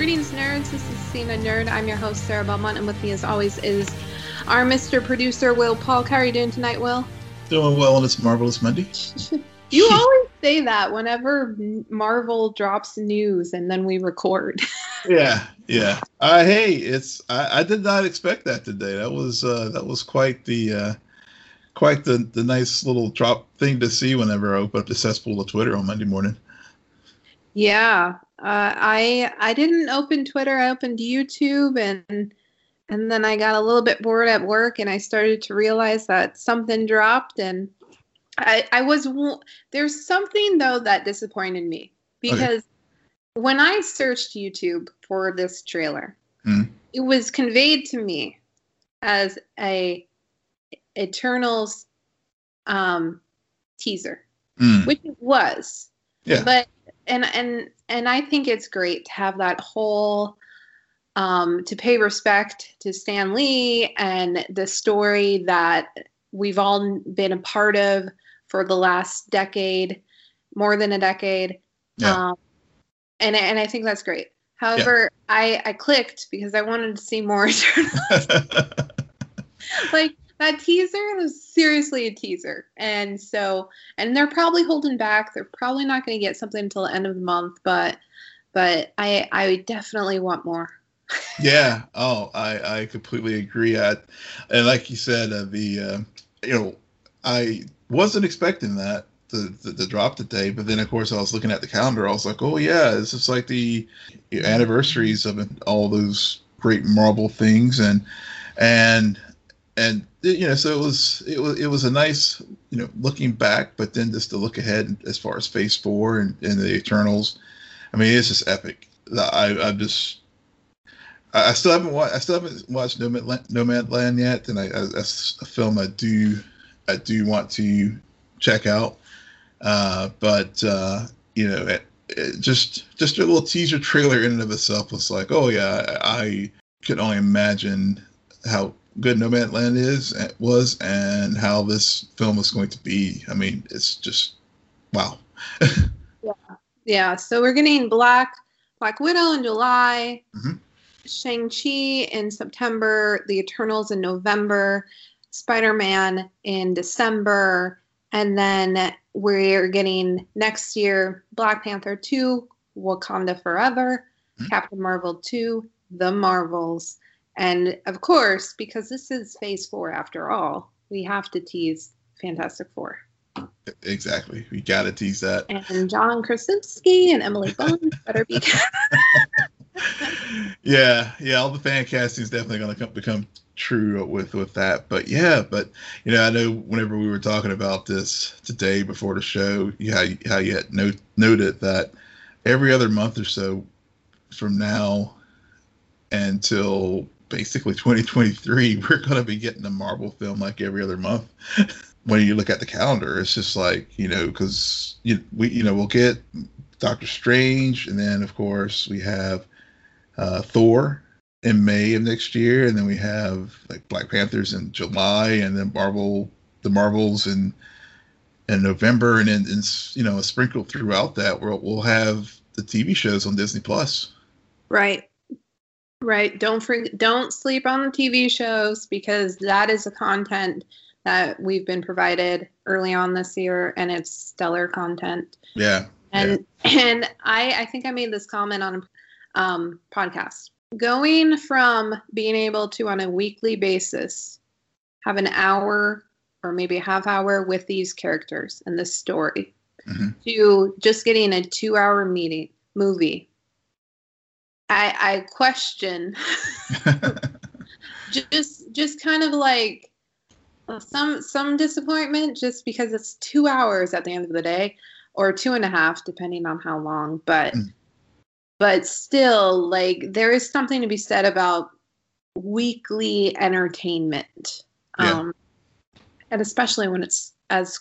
Greetings, nerds. This is Scene N Nerd. I'm your host, Sarah Belmont, and with me, as always, is our Mr. Producer, Will Polk. How are you doing tonight, Will? Doing well on this marvelous Monday. you always say that whenever Marvel drops news, and then we record. yeah, yeah. Uh, hey, it's I, I, did not expect that today. That was uh, that was quite the uh, quite the the nice little drop thing to see whenever I open up the cesspool of Twitter on Monday morning. Yeah, uh, I I didn't open Twitter. I opened YouTube, and and then I got a little bit bored at work, and I started to realize that something dropped, and I I was there's something though that disappointed me because okay. when I searched YouTube for this trailer, mm. it was conveyed to me as a Eternals um, teaser, mm. which it was. Yeah. But and and and I think it's great to have that whole um, to pay respect to Stan Lee and the story that we've all been a part of for the last decade, more than a decade. Yeah. Um, and and I think that's great. However, yeah. I I clicked because I wanted to see more. like that teaser was seriously a teaser. And so, and they're probably holding back. They're probably not going to get something until the end of the month, but, but I, I definitely want more. yeah. Oh, I, I completely agree. I, and like you said, uh, the, uh, you know, I wasn't expecting that the, the, the drop today, but then of course I was looking at the calendar. I was like, oh yeah, this is like the anniversaries of all those great Marvel things, and and and you know, so it was it was it was a nice you know looking back, but then just to look ahead as far as Phase Four and, and the Eternals. I mean, it's just epic. I I'm just I still haven't watched I still haven't watched Nomadland yet, and I, I, that's a film I do I do want to check out. Uh, but uh, you know, it, it just just a little teaser trailer in and of itself was like, oh yeah, I, I could only imagine how good Nomadland is eh, was and how this film is going to be. I mean, it's just wow. yeah, yeah. So we're getting Black Black Widow in July, mm-hmm. Shang Chi in September, The Eternals in November, Spider Man in December, and then we're getting next year Black Panther two, Wakanda Forever, mm-hmm. Captain Marvel two, The Marvels. And of course, because this is phase four after all, we have to tease Fantastic Four. Exactly. We got to tease that. And John Krasinski and Emily Blunt better be. yeah, yeah. All the fan casting is definitely going to come, become true with with that. But yeah, but you know, I know whenever we were talking about this today before the show, how how you had note, noted that every other month or so from now until basically 2023, we're going to be getting a Marvel film like every other month. when you look at the calendar, it's just like you know, because you we you know we'll get Doctor Strange, and then of course we have uh, Thor in May of next year, and then we have like Black Panthers in July, and then Marvel the Marvels in in November, and then you know sprinkled throughout that we'll we'll have the TV shows on Disney Plus. Right. Right. Don't forget, don't sleep on the TV shows because that is the content that we've been provided early on this year, and it's stellar content. Yeah. And yeah. and I I think I made this comment on a um, podcast. Going from being able to on a weekly basis have an hour or maybe a half hour with these characters and this story mm-hmm. to just getting a two hour meeting movie I, I question just just kind of like some some disappointment just because it's two hours at the end of the day or two and a half depending on how long but mm. but still like there is something to be said about weekly entertainment yeah. um and especially when it's as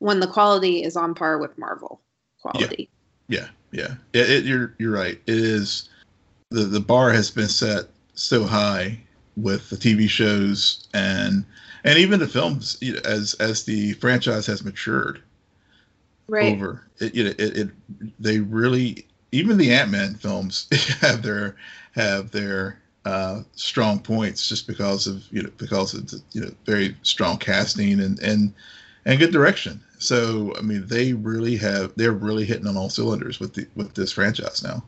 when the quality is on par with marvel quality yeah yeah, yeah. It, it, you're you're right it is the the bar has been set so high with the TV shows and and even the films as as the franchise has matured right. over it, you know, it, it they really even the Ant-Man films have their have their uh, strong points just because of you know because of the, you know very strong casting and and and good direction. So I mean they really have they're really hitting on all cylinders with the with this franchise now.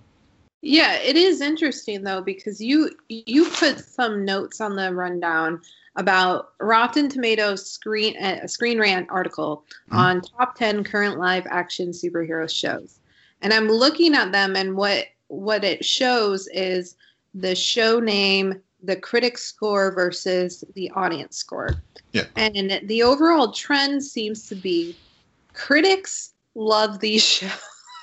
Yeah, it is interesting though because you you put some notes on the rundown about Rotten Tomatoes screen uh, Screen Rant article mm-hmm. on top 10 current live action superhero shows. And I'm looking at them and what what it shows is the show name, the critic score versus the audience score. Yeah. And the overall trend seems to be critics love these shows.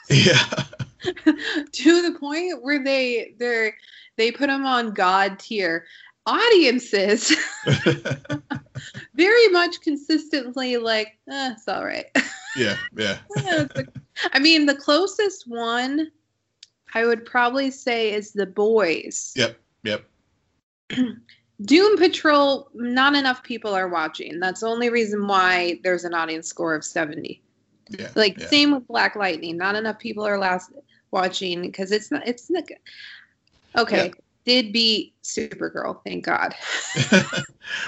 Yeah. to the point where they they they put them on god tier. Audiences very much consistently like eh, it's all right. Yeah yeah. I mean the closest one i would probably say is the boys. Yep yep. Doom patrol not enough people are watching. That's the only reason why there's an audience score of 70 yeah, like yeah. same with black lightning. Not enough people are last watching because it's not it's not good. Okay. Yeah. Did beat Supergirl, thank God.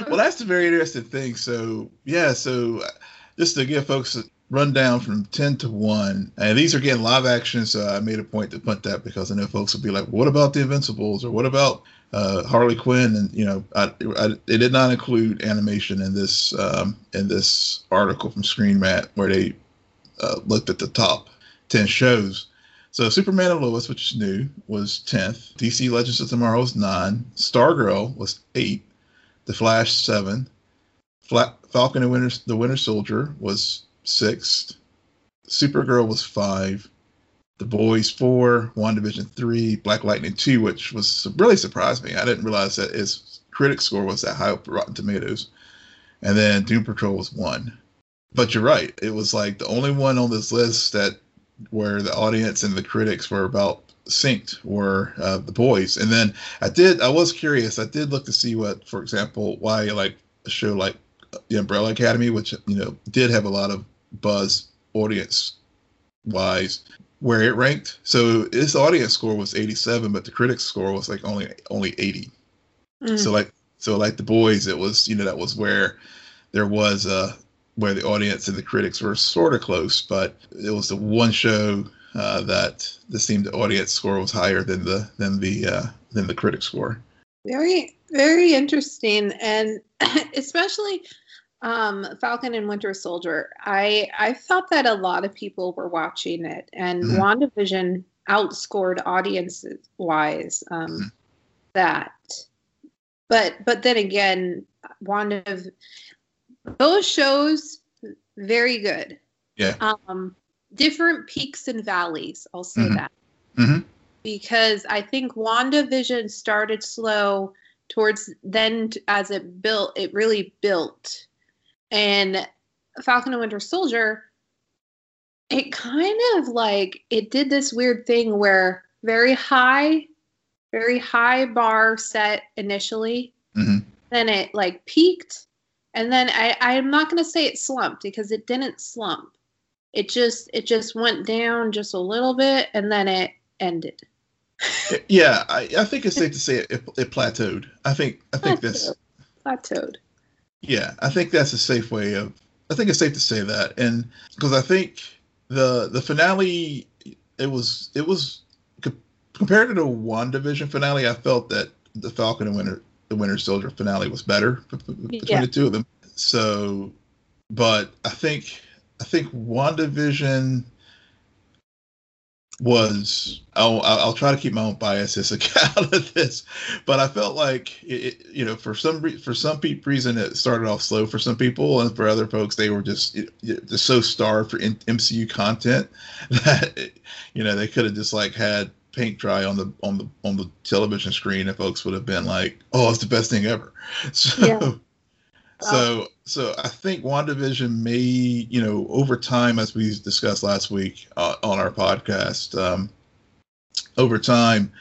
well, that's a very interesting thing. So, yeah, so just to give folks a rundown from 10 to 1, and these are getting live action, so I made a point to put that because I know folks will be like, what about the Invincibles or what about uh, Harley Quinn? And, you know, I, I, it did not include animation in this um, in this article from Screen Rant where they uh, looked at the top 10 shows. So Superman and Lois, which is new, was 10th. DC Legends of Tomorrow was 9. Stargirl was 8. The Flash 7. Fla- Falcon and Winter, the Winter Soldier was 6th. Supergirl was 5. The Boys 4. WandaVision 3. Black Lightning 2, which was really surprised me. I didn't realize that its critic score was that high up Rotten Tomatoes. And then Doom Patrol was 1. But you're right. It was like the only one on this list that where the audience and the critics were about synced were uh, the boys. And then I did, I was curious. I did look to see what, for example, why like a show like the Umbrella Academy, which you know did have a lot of buzz audience wise, where it ranked. So its audience score was 87, but the critics score was like only only 80. Mm. So like so like the boys, it was you know that was where there was a where the audience and the critics were sort of close, but it was the one show uh, that the seemed the audience score was higher than the than the uh, than the critic score. Very very interesting, and especially um, Falcon and Winter Soldier. I I thought that a lot of people were watching it, and mm-hmm. WandaVision outscored audiences wise um, mm-hmm. that. But but then again, Wanda those shows very good. Yeah. Um, different peaks and valleys. I'll say mm-hmm. that. Mm-hmm. Because I think WandaVision started slow towards then as it built, it really built. And Falcon and Winter Soldier, it kind of like it did this weird thing where very high, very high bar set initially. Mm-hmm. Then it like peaked and then I, I'm not going to say it slumped because it didn't slump. It just it just went down just a little bit and then it ended. yeah, I, I think it's safe to say it, it, it plateaued. I think I think plateaued. this plateaued. Yeah, I think that's a safe way of. I think it's safe to say that, and because I think the the finale it was it was compared to the division finale, I felt that the Falcon and Winter the Winter Soldier finale was better between yeah. the two of them. So, but I think I think WandaVision. was I'll, I'll try to keep my own biases out of this, but I felt like it, you know for some for some reason it started off slow for some people, and for other folks they were just just so starved for MCU content that you know they could have just like had paint dry on the on the on the television screen, and folks would have been like, "Oh, it's the best thing ever." So. Yeah. So, so I think WandaVision may, you know, over time, as we discussed last week uh, on our podcast, um, over time,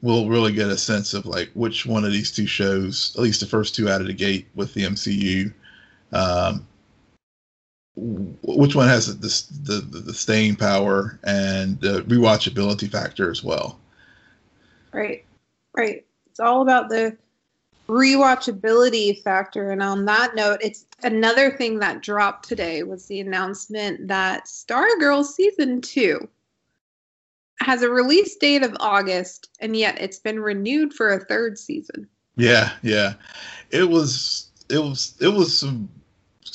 we'll really get a sense of like which one of these two shows, at least the first two out of the gate with the MCU, um, which one has the, the the staying power and the rewatchability factor as well. Right, right. It's all about the rewatchability factor. And on that note, it's another thing that dropped today was the announcement that Stargirl season two has a release date of August, and yet it's been renewed for a third season. Yeah, yeah. It was it was it was some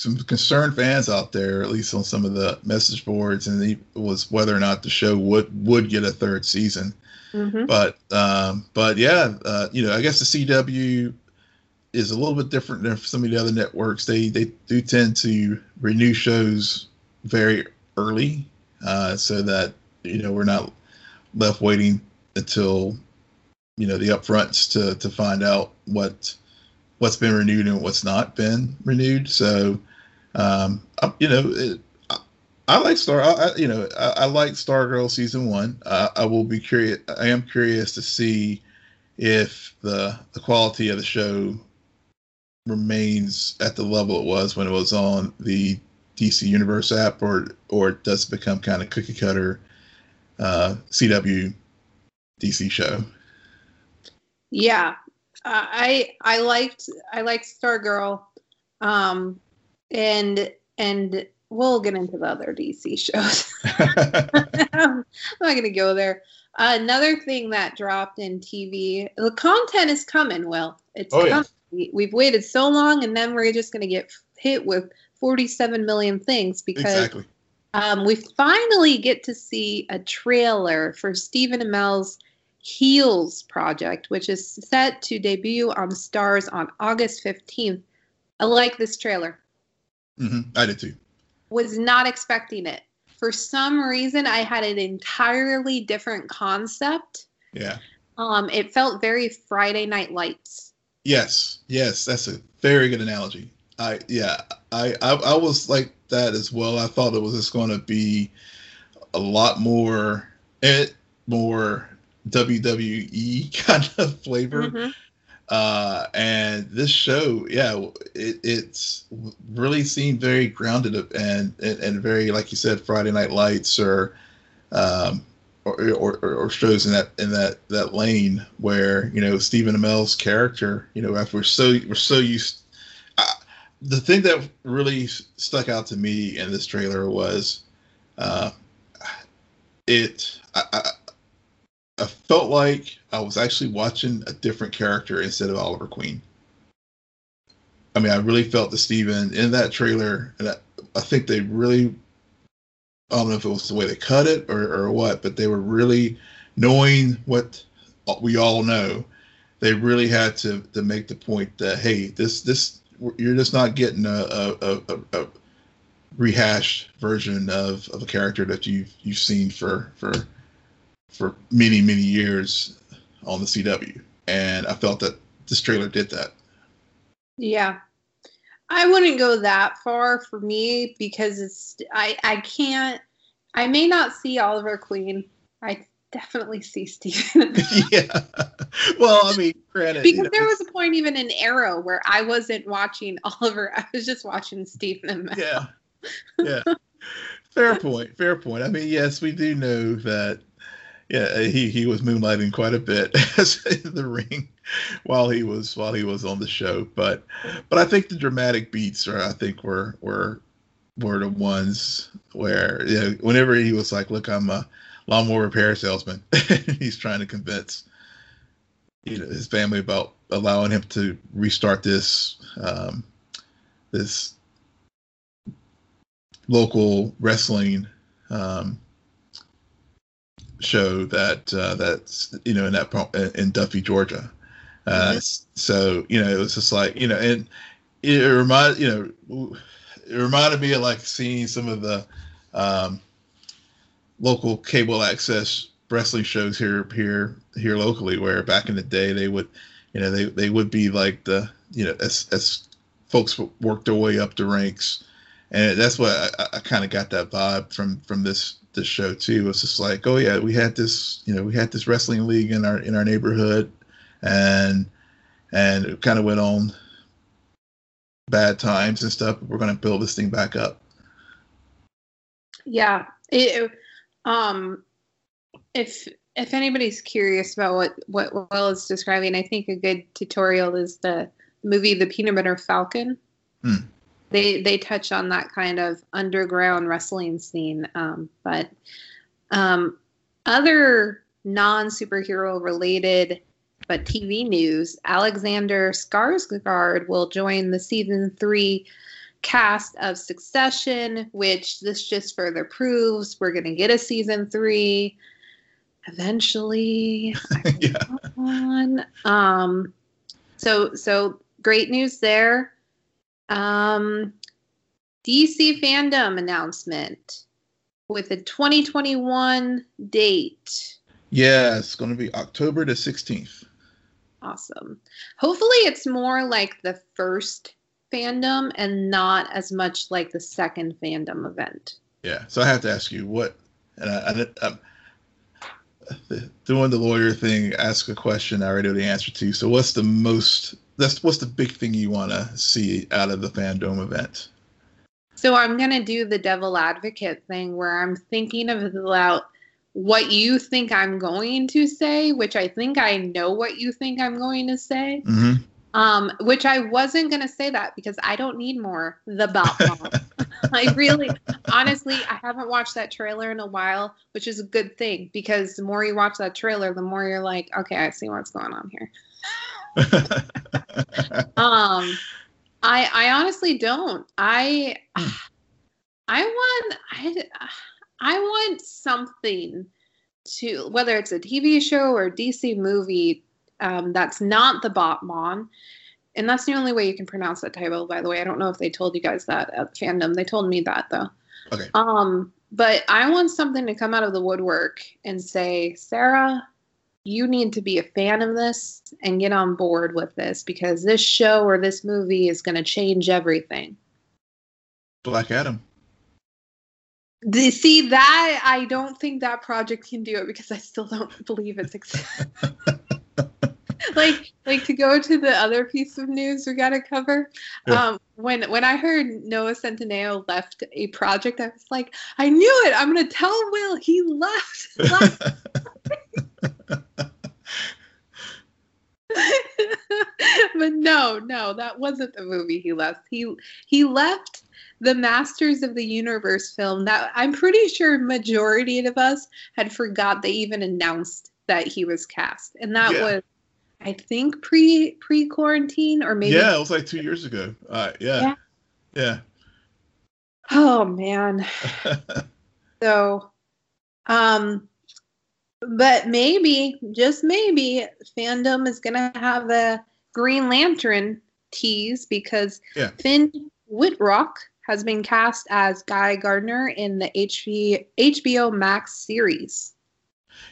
some concerned fans out there, at least on some of the message boards, and it was whether or not the show would would get a third season. Mm-hmm. But um, but yeah, uh, you know, I guess the CW is a little bit different than some of the other networks. They they do tend to renew shows very early, uh, so that you know we're not left waiting until you know the upfronts to to find out what what's been renewed and what's not been renewed. So um, you know. It, I like Star. I, you know, I, I like Stargirl season one. Uh, I will be curious. I am curious to see if the the quality of the show remains at the level it was when it was on the DC Universe app, or or it does become kind of cookie cutter uh, CW DC show. Yeah, uh, I I liked I liked Stargirl, um, and and we'll get into the other DC shows. I'm not gonna go there. Uh, another thing that dropped in TV, the content is coming. Well, it's oh, coming. We've waited so long, and then we're just going to get hit with 47 million things because exactly. um, we finally get to see a trailer for Stephen Amell's Heels project, which is set to debut on Stars on August 15th. I like this trailer. Mm-hmm. I did too. Was not expecting it. For some reason, I had an entirely different concept. Yeah. Um, it felt very Friday Night Lights. Yes, yes, that's a very good analogy. I yeah, I I, I was like that as well. I thought it was just going to be a lot more it eh, more WWE kind of flavor. Mm-hmm. Uh, and this show, yeah, it, it's really seemed very grounded and, and, and very, like you said, Friday Night Lights or um, or, or, or shows in that in that that lane where you know Stephen Amell's character, you know, after we're so we're so used. I, the thing that really stuck out to me in this trailer was, uh, it. I, I, I felt like I was actually watching a different character instead of Oliver Queen. I mean, I really felt the Stephen in that trailer, and I, I think they really I don't know if it was the way they cut it or, or what, but they were really knowing what we all know. They really had to to make the point that hey, this this you're just not getting a a, a, a rehashed version of, of a character that you've you've seen for for for many many years on the CW, and I felt that this trailer did that. Yeah, I wouldn't go that far for me because it's I I can't I may not see Oliver Queen. I definitely see Stephen. yeah. Well, I mean, granted, because you know, there was a point even in Arrow where I wasn't watching Oliver. I was just watching Stephen. Yeah. Yeah. fair point. Fair point. I mean, yes, we do know that. Yeah, he, he was moonlighting quite a bit in the ring while he was while he was on the show. But but I think the dramatic beats are I think were were were the ones where you know, whenever he was like, "Look, I'm a lawnmower repair salesman," he's trying to convince you know his family about allowing him to restart this um, this local wrestling um, show that uh, that's you know in that in Duffy, Georgia. Uh, mm-hmm. So you know, it was just like you know, and it, it reminded you know, it reminded me of like seeing some of the um, local cable access wrestling shows here here here locally, where back in the day they would, you know, they they would be like the you know as as folks worked their way up the ranks, and that's what I, I kind of got that vibe from from this this show too. It's just like, oh yeah, we had this, you know, we had this wrestling league in our in our neighborhood, and and it kind of went on bad times and stuff. We're going to build this thing back up. Yeah, it, um, if if anybody's curious about what what Will is describing, I think a good tutorial is the movie The Peanut Butter Falcon. Hmm they they touch on that kind of underground wrestling scene. Um, but um, other non superhero related but TV news: Alexander Skarsgård will join the season three cast of Succession, which this just further proves we're going to get a season three eventually. yeah. On. Um, so so great news there. Um, DC fandom announcement with a 2021 date. Yeah, it's going to be October the 16th. Awesome. Hopefully, it's more like the first fandom and not as much like the second fandom event. Yeah. So I have to ask you what, and I, I, um, doing the lawyer thing, ask a question I already know the answer to. So what's the most that's what's the big thing you want to see out of the fandom event? So I'm gonna do the devil advocate thing where I'm thinking of about what you think I'm going to say, which I think I know what you think I'm going to say. Mm-hmm. Um, which I wasn't gonna say that because I don't need more the Batman. I really, honestly, I haven't watched that trailer in a while, which is a good thing because the more you watch that trailer, the more you're like, okay, I see what's going on here. um, I I honestly don't. I I want I I want something to whether it's a TV show or DC movie um, that's not the Batman. And that's the only way you can pronounce that title, by the way. I don't know if they told you guys that at fandom. They told me that though. Okay. Um, but I want something to come out of the woodwork and say, Sarah, you need to be a fan of this and get on board with this because this show or this movie is going to change everything. Black Adam. The, see that I don't think that project can do it because I still don't believe it's like like to go to the other piece of news we got to cover. Yeah. Um, when when I heard Noah Centineo left a project, I was like, I knew it. I'm gonna tell Will he left. but no, no, that wasn't the movie he left. He he left the Masters of the Universe film that I'm pretty sure majority of us had forgot they even announced that he was cast. And that yeah. was I think pre pre quarantine or maybe Yeah, it was like 2 years ago. Uh, yeah. yeah. Yeah. Oh man. so um but maybe, just maybe, fandom is going to have a Green Lantern tease because yeah. Finn Wittrock has been cast as Guy Gardner in the HB, HBO Max series.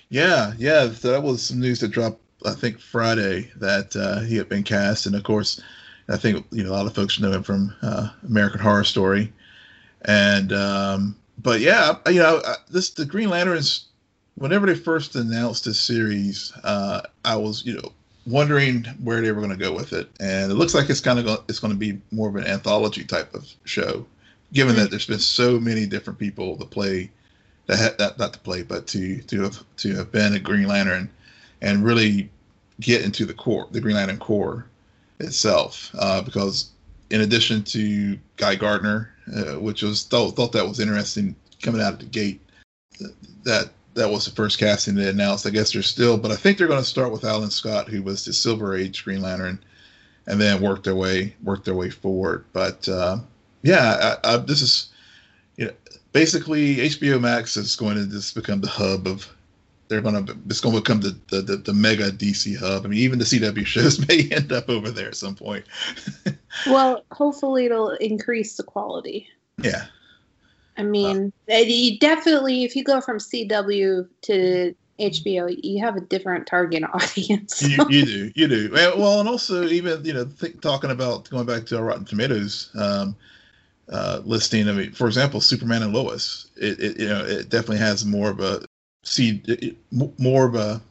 Yeah, yeah, that was some news that dropped, I think, Friday that uh, he had been cast, and of course, I think you know a lot of folks know him from uh, American Horror Story, and um, but yeah, you know, this the Green Lanterns whenever they first announced this series, uh, I was, you know, wondering where they were going to go with it, and it looks like it's kind of go- it's going to be more of an anthology type of show, given that there's been so many different people to play, that, ha- that not to play, but to to have to have been a Green Lantern, and really get into the Corps, the Green Lantern Corps itself, uh, because in addition to Guy Gardner, uh, which was thought, thought that was interesting coming out of the gate, that that was the first casting they announced. I guess they're still, but I think they're going to start with Alan Scott, who was the Silver Age Green Lantern, and then work their way work their way forward. But uh, yeah, I, I, this is you know, basically HBO Max is going to just become the hub of they're gonna it's gonna become the, the the, the mega DC hub. I mean, even the CW shows may end up over there at some point. well, hopefully it'll increase the quality. Yeah. I mean, uh, you definitely if you go from CW to HBO, you have a different target audience. you, you, do, you do. Well, and also even you know, th- talking about going back to our Rotten Tomatoes um, uh, listing. I mean, for example, Superman and Lois. It, it, you know it definitely has more of a see it, more of a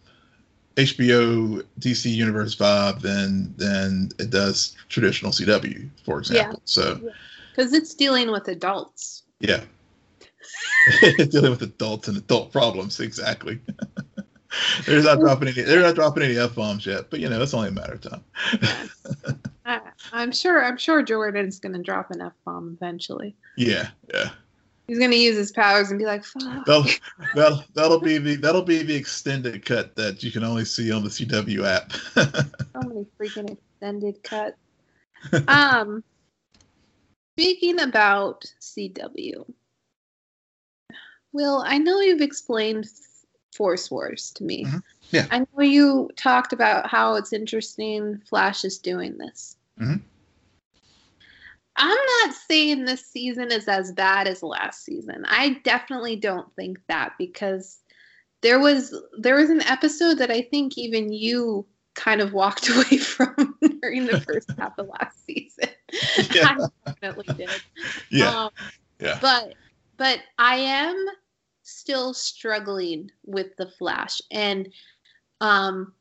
HBO DC Universe vibe than than it does traditional CW, for example. Yeah. So because it's dealing with adults. Yeah. dealing with adults and adult problems, exactly. they're not dropping any. They're not dropping any f bombs yet, but you know it's only a matter of time. I, I'm sure. I'm sure Jordan's going to drop an f bomb eventually. Yeah, yeah. He's gonna use his powers and be like, "Fuck." That'll, that'll, that'll be the that'll be the extended cut that you can only see on the CW app. so many freaking extended cuts. Um, speaking about CW, Will, I know you've explained Force Wars to me. Mm-hmm. Yeah. I know you talked about how it's interesting Flash is doing this. Mm-hmm. I'm not saying this season is as bad as last season. I definitely don't think that because there was there was an episode that I think even you kind of walked away from during the first half of last season. Yeah. I definitely did. Yeah. Um, yeah. But but I am still struggling with the Flash and um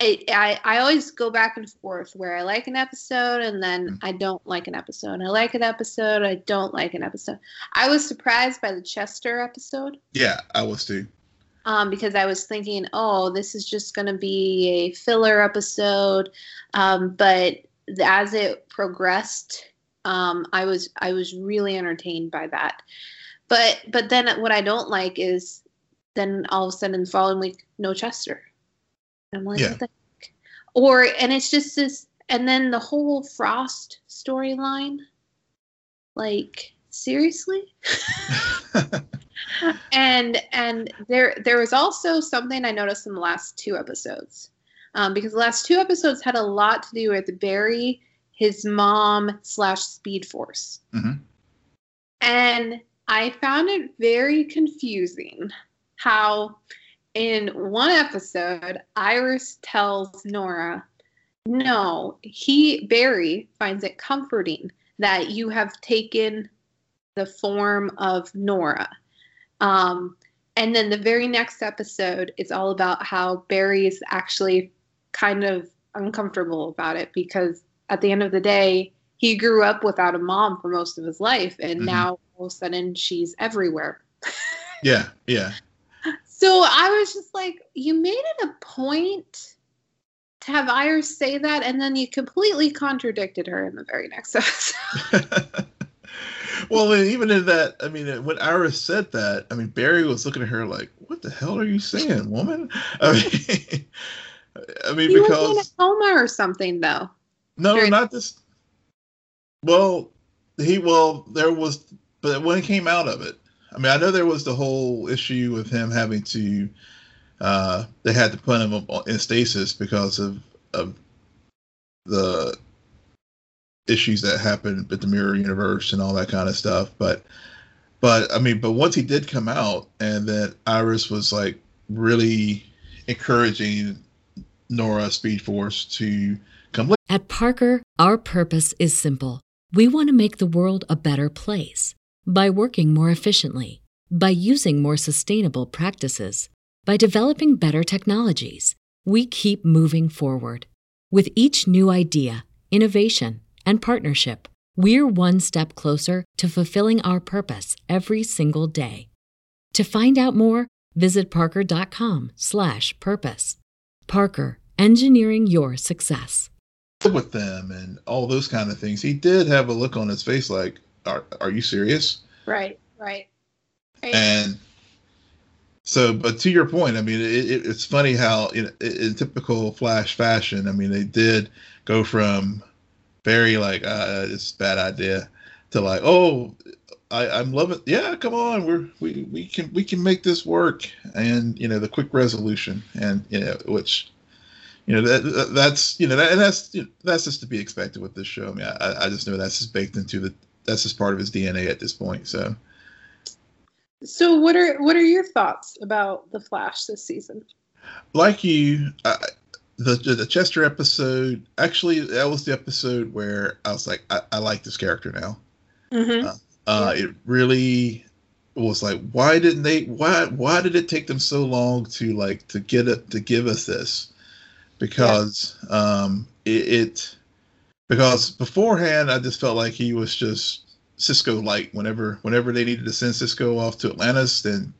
I, I always go back and forth where I like an episode and then mm. I don't like an episode. I like an episode, I don't like an episode. I was surprised by the Chester episode. Yeah, I was too. Um, because I was thinking, oh, this is just going to be a filler episode. Um, but as it progressed, um, I was I was really entertained by that. But but then what I don't like is then all of a sudden the following week, no Chester. I'm like, yeah. Or and it's just this, and then the whole Frost storyline. Like seriously. and and there there was also something I noticed in the last two episodes, um, because the last two episodes had a lot to do with Barry, his mom slash Speed Force, mm-hmm. and I found it very confusing how in one episode, Iris tells Nora, no, he, Barry, finds it comforting that you have taken the form of Nora. Um, and then the very next episode is all about how Barry is actually kind of uncomfortable about it because at the end of the day, he grew up without a mom for most of his life, and mm-hmm. now all of a sudden she's everywhere. yeah, yeah. So I was just like, you made it a point to have Iris say that, and then you completely contradicted her in the very next episode. well, even in that, I mean, when Iris said that, I mean, Barry was looking at her like, "What the hell are you saying, woman?" I mean, I mean, he because was in a coma or something, though. No, During- not this. Well, he well, there was, but when he came out of it, I mean, I know there was the whole issue with him having to. Uh, they had to put him in stasis because of of the issues that happened with the mirror universe and all that kind of stuff. But but I mean, but once he did come out, and that Iris was like really encouraging Nora Speed Force to come. At Parker, our purpose is simple. We want to make the world a better place by working more efficiently, by using more sustainable practices, by developing better technologies, we keep moving forward. With each new idea, innovation, and partnership, we're one step closer to fulfilling our purpose every single day. To find out more, visit parker.com/purpose. Parker, engineering your success. With them and all those kind of things, he did have a look on his face like, are, are you serious? Right, right. right. And so, but to your point, I mean, it, it, it's funny how in, in, typical Flash fashion, I mean, they did go from very like, uh, it's a bad idea, to like, oh, I, I'm loving. Yeah, come on, we're we we can we can make this work, and you know the quick resolution, and you know which. You know that that's you know that, and that's you know, that's just to be expected with this show. I mean, I, I just know that's just baked into the that's just part of his DNA at this point. So, so what are what are your thoughts about the Flash this season? Like you, I, the the Chester episode. Actually, that was the episode where I was like, I, I like this character now. Mm-hmm. Uh, uh, yeah. It really was like, why didn't they? Why why did it take them so long to like to get it to give us this? Because yeah. um, it, it because beforehand I just felt like he was just Cisco light. Whenever whenever they needed to send Cisco off to Atlantis, then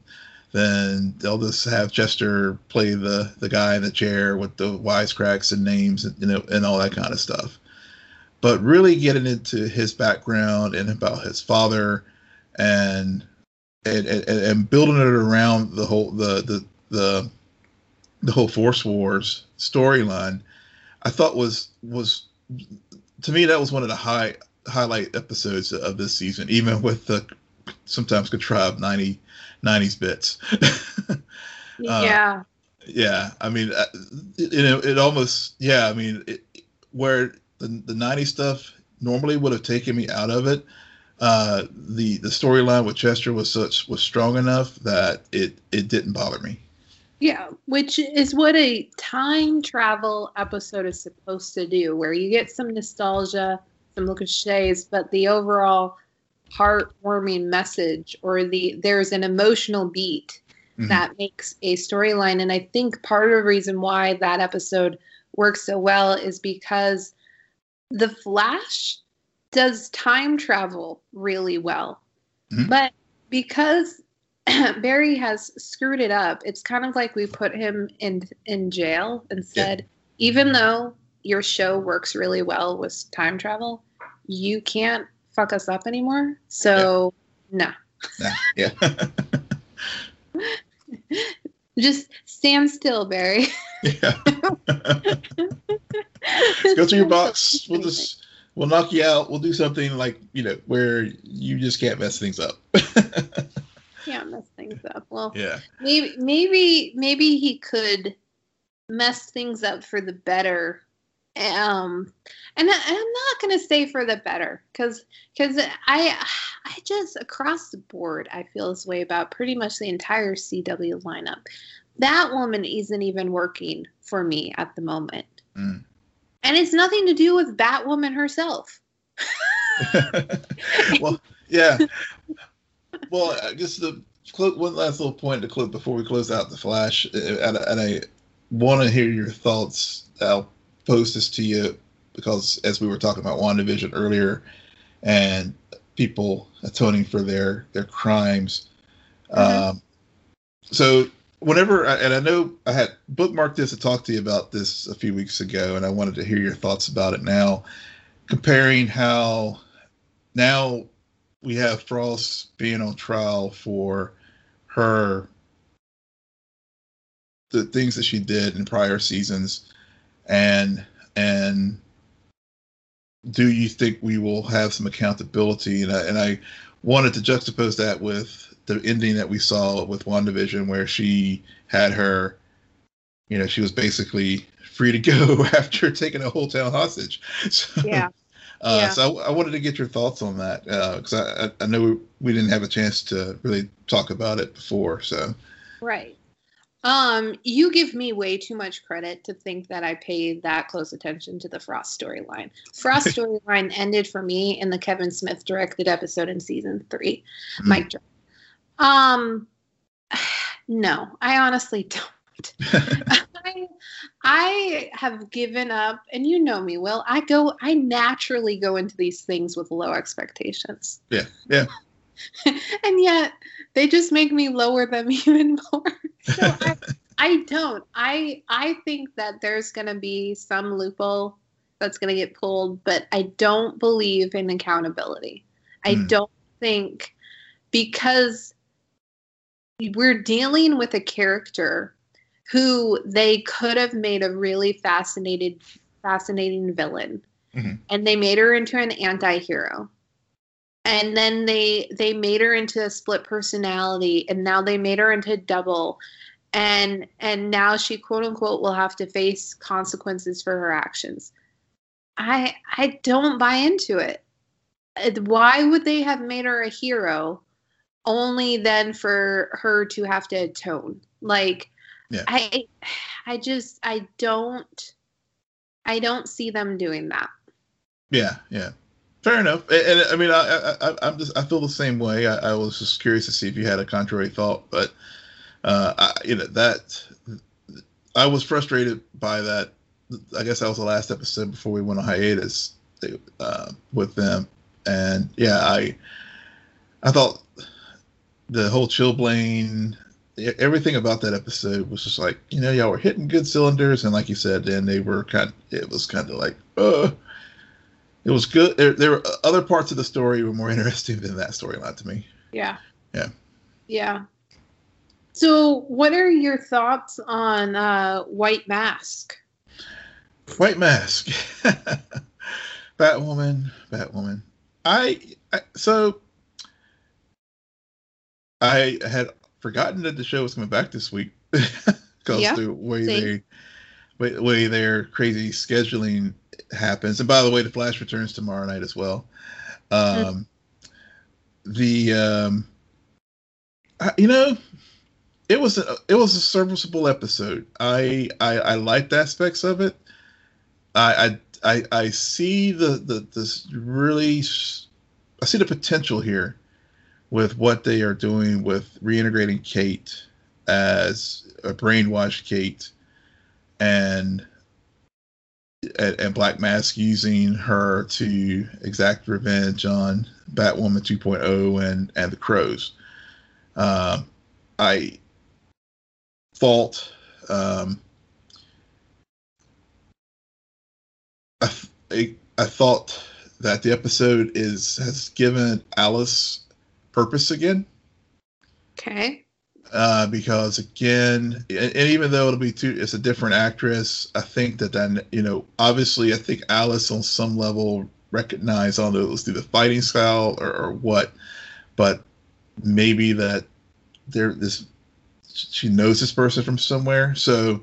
then they'll just have Chester play the the guy in the chair with the wisecracks and names and you know and all that kind of stuff. But really getting into his background and about his father and and, and, and building it around the whole the the the the whole Force Wars storyline, I thought was was to me that was one of the high highlight episodes of this season, even with the sometimes contrived 90, 90s bits. yeah. Uh, yeah. I mean, uh, it, it almost, yeah. I mean, it, where the, the 90s stuff normally would have taken me out of it. Uh, the the storyline with Chester was such was strong enough that it it didn't bother me. Yeah, which is what a time travel episode is supposed to do, where you get some nostalgia, some cliches, but the overall heartwarming message or the there's an emotional beat mm-hmm. that makes a storyline. And I think part of the reason why that episode works so well is because the Flash does time travel really well. Mm-hmm. But because Barry has screwed it up. It's kind of like we put him in in jail and said, yeah. even though your show works really well with time travel, you can't fuck us up anymore. So yeah. no. Yeah. Just stand still, Barry. yeah. Go through your box. We'll just we'll knock you out. We'll do something like you know where you just can't mess things up can't mess things up. Well, yeah. Maybe maybe maybe he could mess things up for the better. Um, and I, am not going to say for the better because because I I just across the board I feel this way about pretty much the entire CW lineup. Batwoman isn't even working for me at the moment. Mm. And it's nothing to do with Batwoman herself. well, yeah well, I guess the one last little point to close before we close out the Flash, uh, and, and I want to hear your thoughts. I'll post this to you because as we were talking about WandaVision earlier, and people atoning for their their crimes. Mm-hmm. Um, so whenever and I know I had bookmarked this to talk to you about this a few weeks ago, and I wanted to hear your thoughts about it now, comparing how now we have Frost being on trial for her the things that she did in prior seasons. And and do you think we will have some accountability? And I, and I wanted to juxtapose that with the ending that we saw with WandaVision where she had her you know she was basically free to go after taking a whole town hostage. So, yeah uh, yeah. So I, I, wanted to get your thoughts on that because uh, I, I know we didn't have a chance to really talk about it before. So right. Um, you give me way too much credit to think that I paid that close attention to the Frost storyline. Frost storyline ended for me in the Kevin Smith directed episode in season three. Mm. Mike. Um, no, I honestly don't. I, have given up, and you know me, Will. I go, I naturally go into these things with low expectations. Yeah, yeah. and yet they just make me lower them even more. So I, I don't. I I think that there's going to be some loophole that's going to get pulled, but I don't believe in accountability. I mm. don't think because we're dealing with a character who they could have made a really fascinated fascinating villain. Mm-hmm. and they made her into an anti-hero. And then they they made her into a split personality and now they made her into double. And and now she quote unquote will have to face consequences for her actions. I i don't buy into it. Why would they have made her a hero only then for her to have to atone? Like yeah. i i just i don't i don't see them doing that. Yeah yeah. Fair enough. And, and i mean I, I i'm just i feel the same way. I, I was just curious to see if you had a contrary thought but uh, I, you know that I was frustrated by that. I guess that was the last episode before we went on hiatus uh, with them, and yeah, I I thought the whole Chillblaine, everything about that episode was just like you know y'all were hitting good cylinders, and like you said, then they were kind. It was kind of like uh it was good. There, there were other parts of the story were more interesting than that storyline to me. Yeah. Yeah. Yeah. So, what are your thoughts on uh, White Mask? White Mask, Batwoman, Batwoman. I, I so I had forgotten that the show was coming back this week because yeah, the way same. they way, way their crazy scheduling happens. And by the way, the Flash returns tomorrow night as well. Hmm. Um, mm. The um, I, you know it was a, it was a serviceable episode. I I, I liked aspects of it. I I I, I see the, the this really I see the potential here with what they are doing with reintegrating Kate as a brainwashed Kate and and, Black Mask using her to exact revenge on Batwoman 2.0 and and the Crows. Um, I fault. Um, I, I, I thought that the episode is has given Alice purpose again. Okay. Uh, because again, and, and, even though it'll be two, it's a different actress. I think that then you know, obviously, I think Alice on some level recognized on those through the fighting style or, or what, but maybe that there this she knows this person from somewhere. So,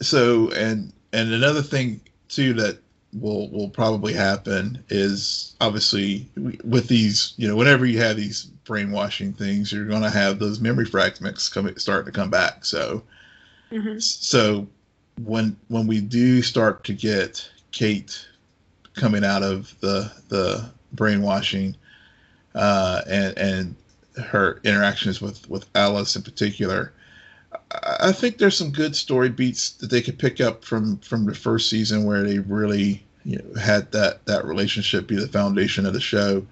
so and and another thing too that will will probably happen is obviously with these you know whenever you have these brainwashing things you're going to have those memory fragments coming starting to come back so mm-hmm. so when when we do start to get kate coming out of the the brainwashing uh and and her interactions with with Alice in particular. I think there's some good story beats that they could pick up from from the first season where they really you know, had that that relationship be the foundation of the show.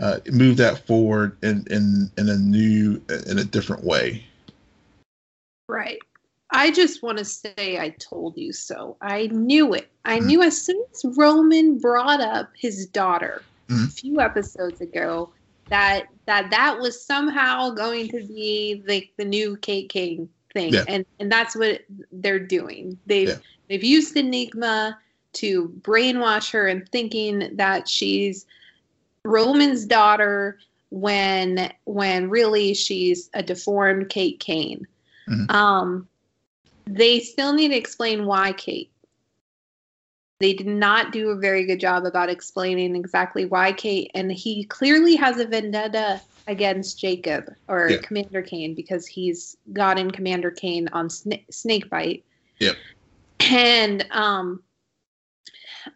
Uh, move that forward in in in a new in a different way. Right. I just want to say I told you so. I knew it. I mm-hmm. knew as soon as Roman brought up his daughter mm-hmm. a few episodes ago that that that was somehow going to be like the new Kate Kane thing, yeah. and and that's what they're doing. They've yeah. they've used Enigma to brainwash her and thinking that she's Roman's daughter when when really she's a deformed Kate Kane. Mm-hmm. Um, they still need to explain why Kate they did not do a very good job about explaining exactly why Kate, and he clearly has a vendetta against Jacob or yeah. Commander Kane because he's gotten Commander Kane on Sna- Snakebite. Yeah. And um,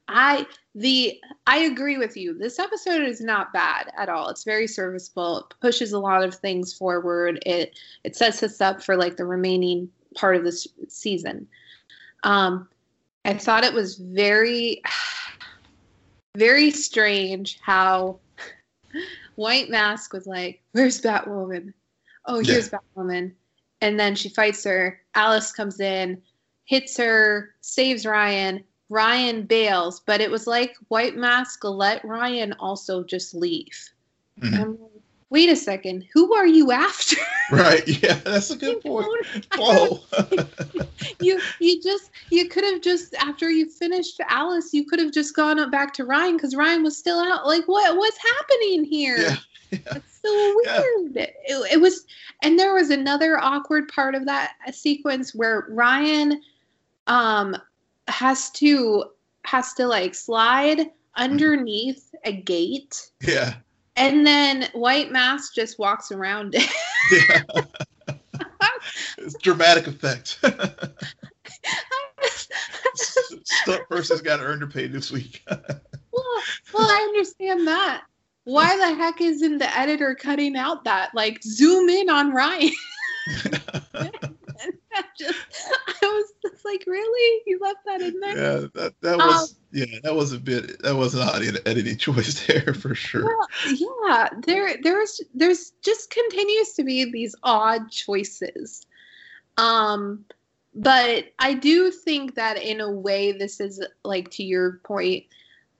I the I agree with you. This episode is not bad at all. It's very serviceable. It pushes a lot of things forward. It it sets us up for like the remaining part of this season. Um, I thought it was very, very strange how White Mask was like, Where's Batwoman? Oh, here's yeah. Batwoman. And then she fights her. Alice comes in, hits her, saves Ryan. Ryan bails, but it was like White Mask let Ryan also just leave. Mm-hmm. Wait a second, who are you after? Right. Yeah, that's a good point. Whoa. you you just you could have just after you finished Alice, you could have just gone up back to Ryan because Ryan was still out. Like what what's happening here? yeah. Yeah. It's so Yeah. weird. It, it was, and there was another awkward part of that sequence where Ryan, um, has to has to like slide underneath a gate, Yeah. And then White Mask just walks around it. Yeah. it's dramatic effect. Stunt person's got to earn their pay this week. well, well, I understand that. Why the heck isn't the editor cutting out that like zoom in on Ryan? And just, I was just like, really? You left that in there? yeah, that, that was yeah, that was a bit that was not an editing choice there for sure. Well, yeah, there there's there's just continues to be these odd choices. Um but I do think that in a way this is like to your point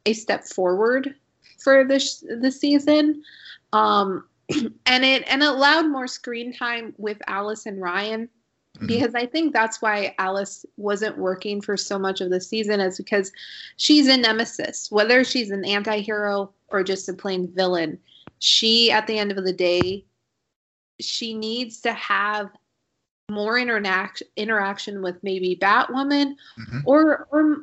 a step forward for this the season. Um and it and it allowed more screen time with Alice and Ryan Mhm. because I think that's why Alice wasn't working for so much of the season is because she's a nemesis, whether she's an anti-hero or just a plain villain. She at the end of the day she needs to have more interaction interaction with maybe Batwoman Mhm. or or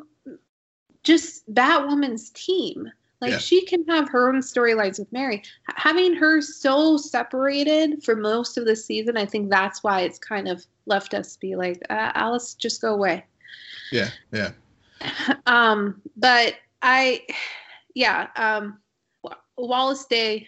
just Batwoman's team. Like Yeah. she can have her own storylines with Mary. H- having her so separated for most of the season, I think that's why it's kind of left us be like, uh, Alice, just go away. Yeah, yeah. Um, but I, yeah, um, Wallis Day,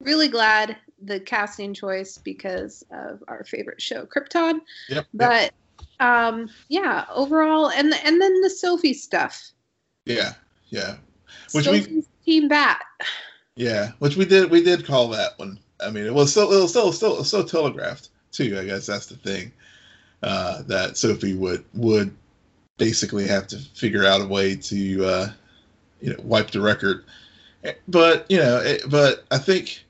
really glad the casting choice because of our favorite show, Krypton. Yep. yep. But um, yeah, overall, and and then the Sophie stuff. Yeah, yeah. Which we- Team Bat. Yeah, which we did we did call that one. I mean, it was so it was so still still so telegraphed too. I guess that's the thing uh, that Sophie would would basically have to figure out a way to uh, you know wipe the record. But you know, it, but I think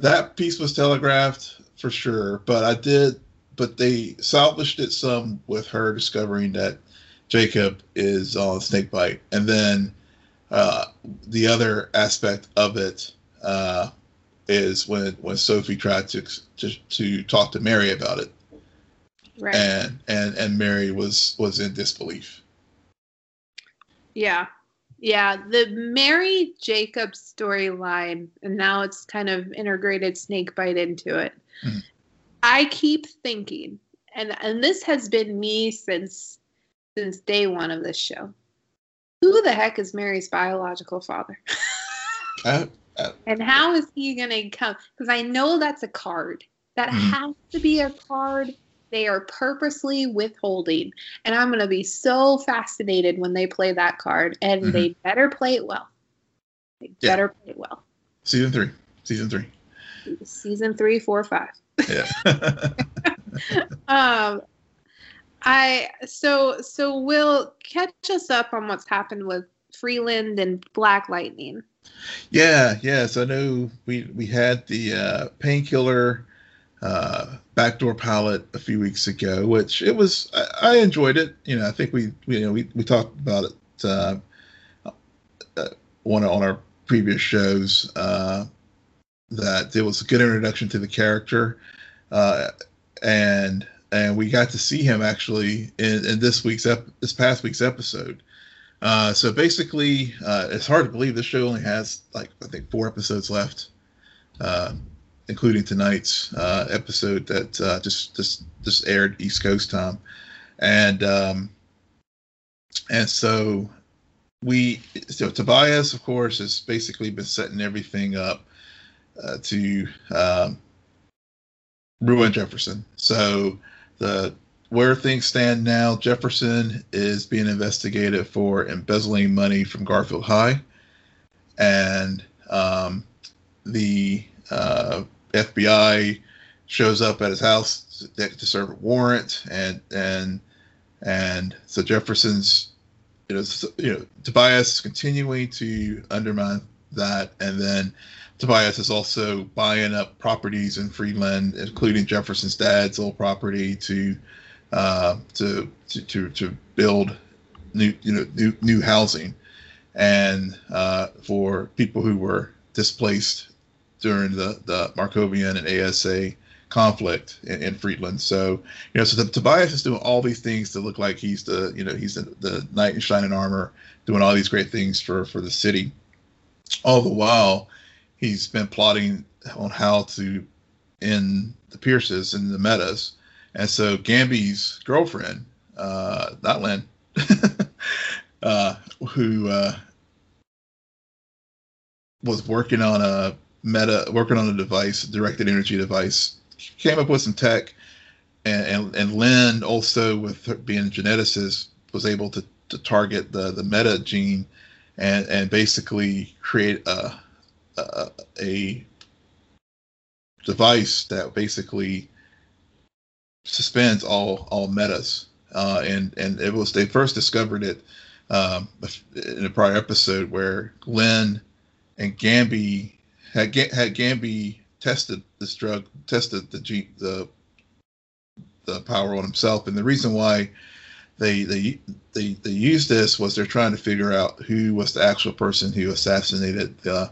that piece was telegraphed for sure. But I did, but they salvaged it some with her discovering that Jacob is on snakebite, and then uh, the other aspect of it uh, is when when Sophie tried to, to to talk to Mary about it, Right. and and and Mary was was in disbelief. Yeah. Yeah. The Mary Jacob storyline, and now it's kind of integrated snakebite into it. Mhm. I keep thinking, and and this has been me since since day one of this show. Who the heck is Mary's biological father? I, And how is he going to come? Because I know that's a card. That Mhm. has to be a card they are purposely withholding. And I'm going to be so fascinated when they play that card. And Mhm. they better play it well. They Yeah. better play it well. season three, season three. Season three, four, five. Yeah, Um, I so so will catch us up on what's happened with Freeland and Black Lightning. yeah, yeah. So I know we we had the uh, painkiller uh, backdoor pilot a few weeks ago, which it was. I, I enjoyed it. You know, I think we we you know we, we talked about it uh, uh, one on our previous shows uh, that it was a good introduction to the character, uh, and and we got to see him actually in, in this week's ep- this past week's episode. Uh, so basically, uh, it's hard to believe this show only has like I think four episodes left, uh, including tonight's uh, episode that uh, just just just aired East Coast time, and um, and so we so Tobias, of course, has basically been setting everything up uh, to um, ruin Jefferson. So the where things stand now, Jefferson is being investigated for embezzling money from Garfield High, and um, the uh, FBI shows up at his house to, serve a warrant, and and and so Jefferson's, you know, you know, Tobias is continuing to undermine that, and then Tobias is also buying up properties in Freeland, including Jefferson's dad's old property, to uh, to, to to to build new you know new new housing, and uh, for people who were displaced during the the Markovian and ASA conflict in, in Freeland. So you know, so the, Tobias is doing all these things to look like he's the you know he's the, the knight in shining armor, doing all these great things for for the city. All the while, he's been plotting on how to end the Pierces and the Metas. And so Gambi's girlfriend, uh, not Lynn, uh, who uh, was working on a meta, working on a device, directed energy device, came up with some tech, and and, and Lynn also with being a geneticist was able to, to target the the meta gene, and and basically create a a, a device that basically suspends all all metas. Uh, and and it was they first discovered it um, in a prior episode where Glenn and Gambi had had Gambi tested this drug, tested the the the power on himself, and the reason why they they they they used this was they're trying to figure out who was the actual person who assassinated the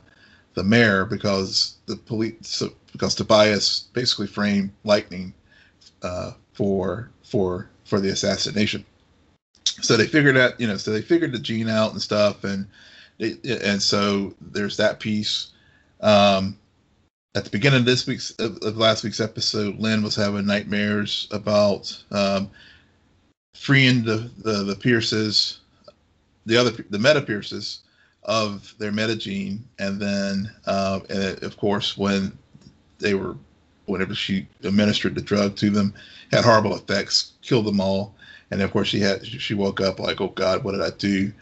the mayor because the police because Tobias basically framed Lightning uh, for for for the assassination. So they figured out, you know, so they figured the gene out and stuff, and they, and so there's that piece. Um, at the beginning of this week's of, of, last week's episode, Lynn was having nightmares about um, freeing the, the the Pierces, the other the Meta Pierces of their metagene, and then uh, and of course when they were whenever she administered the drug to them had horrible effects, killed them all, and of course she had she woke up like oh God what did I do?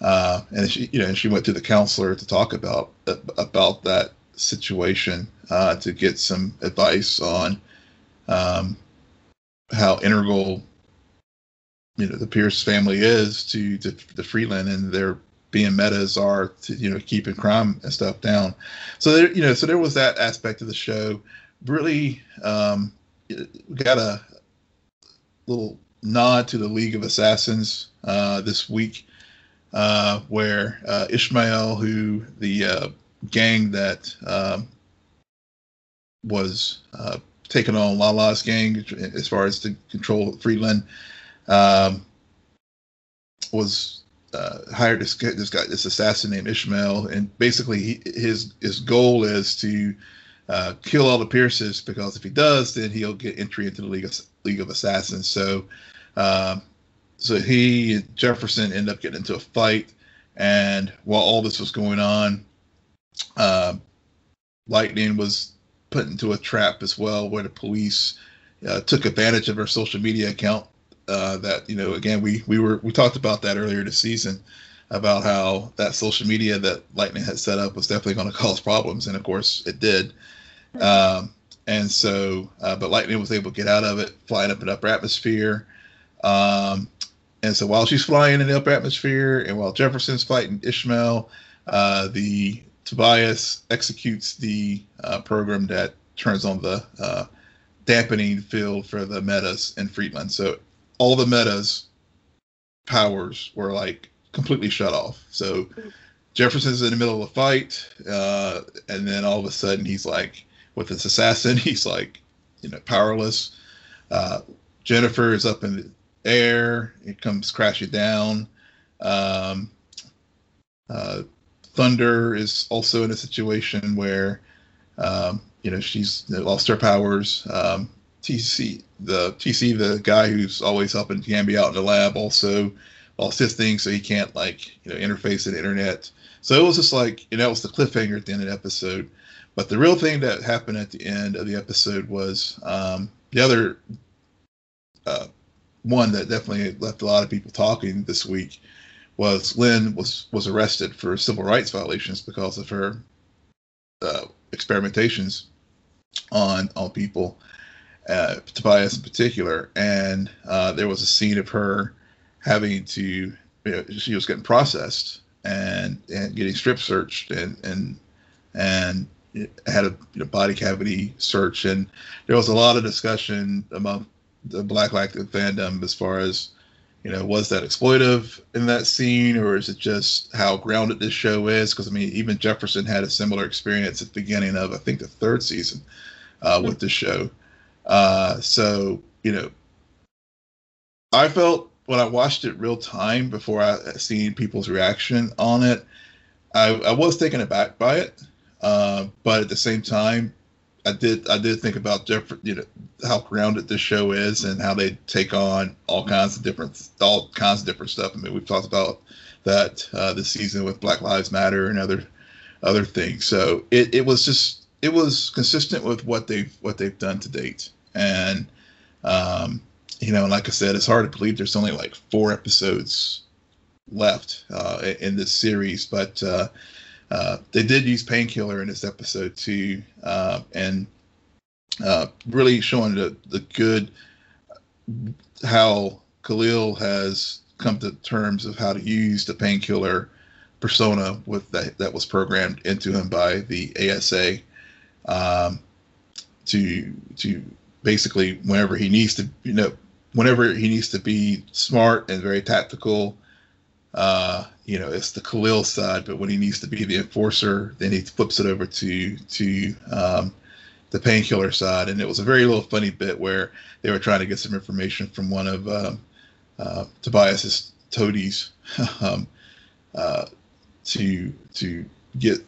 Uh, and she you know she went to the counselor to talk about about that situation uh, to get some advice on um, how integral you know the Pierce family is to, to the Freeland and their being metas are to you know keeping crime and stuff down. So there, you know, so there was that aspect of the show. Really, um, got a little nod to the League of Assassins uh, this week, uh, where uh, Ishmael, who the uh, gang that um, was uh, taking on Lala's gang as far as to control Freeland, um, was uh, hired this guy, this guy, this assassin named Ishmael, and basically he, his his goal is to uh, kill all the Pierces because if he does, then he'll get entry into the League of League of Assassins. So, um, so he and Jefferson end up getting into a fight, and while all this was going on, uh, Lightning was put into a trap as well, where the police uh, took advantage of her social media account uh, that you know again we we were we talked about that earlier this season about how that social media that Lightning had set up was definitely going to cause problems, and of course it did. Um, and so, uh, but Lightning was able to get out of it, flying up in upper atmosphere. Um, and so while she's flying in the upper atmosphere, and while Jefferson's fighting Ishmael, uh, the Tobias executes the uh, program that turns on the uh, dampening field for the metas in Freeland. So all the metas powers were like completely shut off. So Jefferson's in the middle of a fight, uh, and then all of a sudden he's like, with this assassin, he's like, you know, powerless. Uh, Jennifer is up in the air. It comes crashing down. Um, uh, Thunder is also in a situation where, um, you know, she's lost her powers. Um, TC, the TC, the guy who's always helping Gambi out in the lab, also lost his thing, so he can't like you know interface the internet. So it was just like you know, it was the cliffhanger at the end of the episode. But the real thing that happened at the end of the episode was um, the other uh, one that definitely left a lot of people talking this week was Lynn was was arrested for civil rights violations because of her uh, experimentations on on people uh, Tobias in particular, and uh, there was a scene of her having to. You know, she was getting processed and and getting strip searched and and and had a you know, body cavity search, and there was a lot of discussion among the Black Active fandom as far as you know was that exploitive in that scene or is it just how grounded this show is? Because i mean even jefferson had a similar experience at the beginning of i think the third season uh, with the show uh, so you know i felt when i watched it real time before i seen people's reaction on it i, I was taken aback by it uh, but at the same time I did I did think about different you know how grounded this show is and how they take on all kinds of different all kinds of different stuff. I mean, we've talked about that uh, this season with Black Lives Matter and other other things. So it, it was just it was consistent with what they've what they've done to date. And um, you know, like I said, it's hard to believe there's only like four episodes left uh, in this series, but uh, uh, they did use painkiller in this episode too, uh, and uh, really showing the the good how Khalil has come to terms of how to use the painkiller persona with that that was programmed into him by the ASA um, to to basically whenever he needs to you know whenever he needs to be smart and very tactical uh, you know, it's the Khalil side, but when he needs to be the enforcer, then he flips it over to to um, the painkiller side. And it was a very little funny bit where they were trying to get some information from one of um, uh, Tobias's toadies um, uh, to to get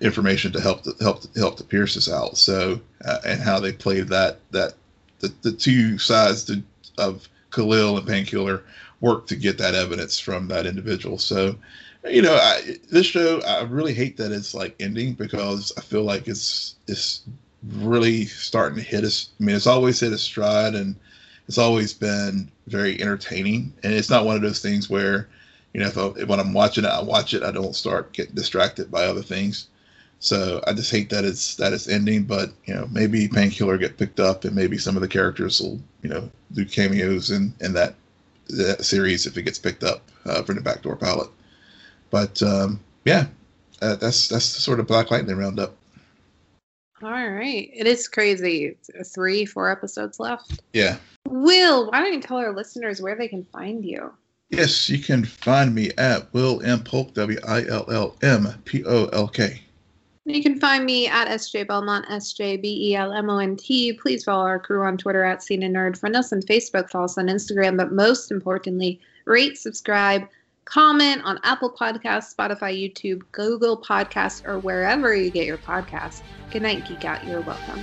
information to help the, help help the Pierces out. So uh, and how they played that that the, the two sides to, of Khalil and painkiller work to get that evidence from that individual. So, you know, I, this show I really hate that it's like ending because I feel like it's it's really starting to hit us. I mean, it's always hit a stride and it's always been very entertaining. And it's not one of those things where, you know, if I, when I'm watching it, I watch it, I don't start getting distracted by other things. So I just hate that it's that it's ending, but you know maybe Painkiller get picked up and maybe some of the characters will you know do cameos in in that that series if it gets picked up uh, for the backdoor pilot. But um, yeah, uh, that's that's the sort of Black Lightning roundup. All right, it is crazy. Three, four episodes left. Yeah. Will, why don't you tell our listeners where they can find you? Yes, you can find me at Will M Polk W I L L M P O L K. You can find me at SJ Belmont, S J B E L M O N T. Please follow our crew on Twitter at Scene N Nerd. Friend us on Facebook, follow us on Instagram, but most importantly, rate, subscribe, comment on Apple Podcasts, Spotify, YouTube, Google Podcasts, or wherever you get your podcasts. Good night, Geek Out. You're welcome.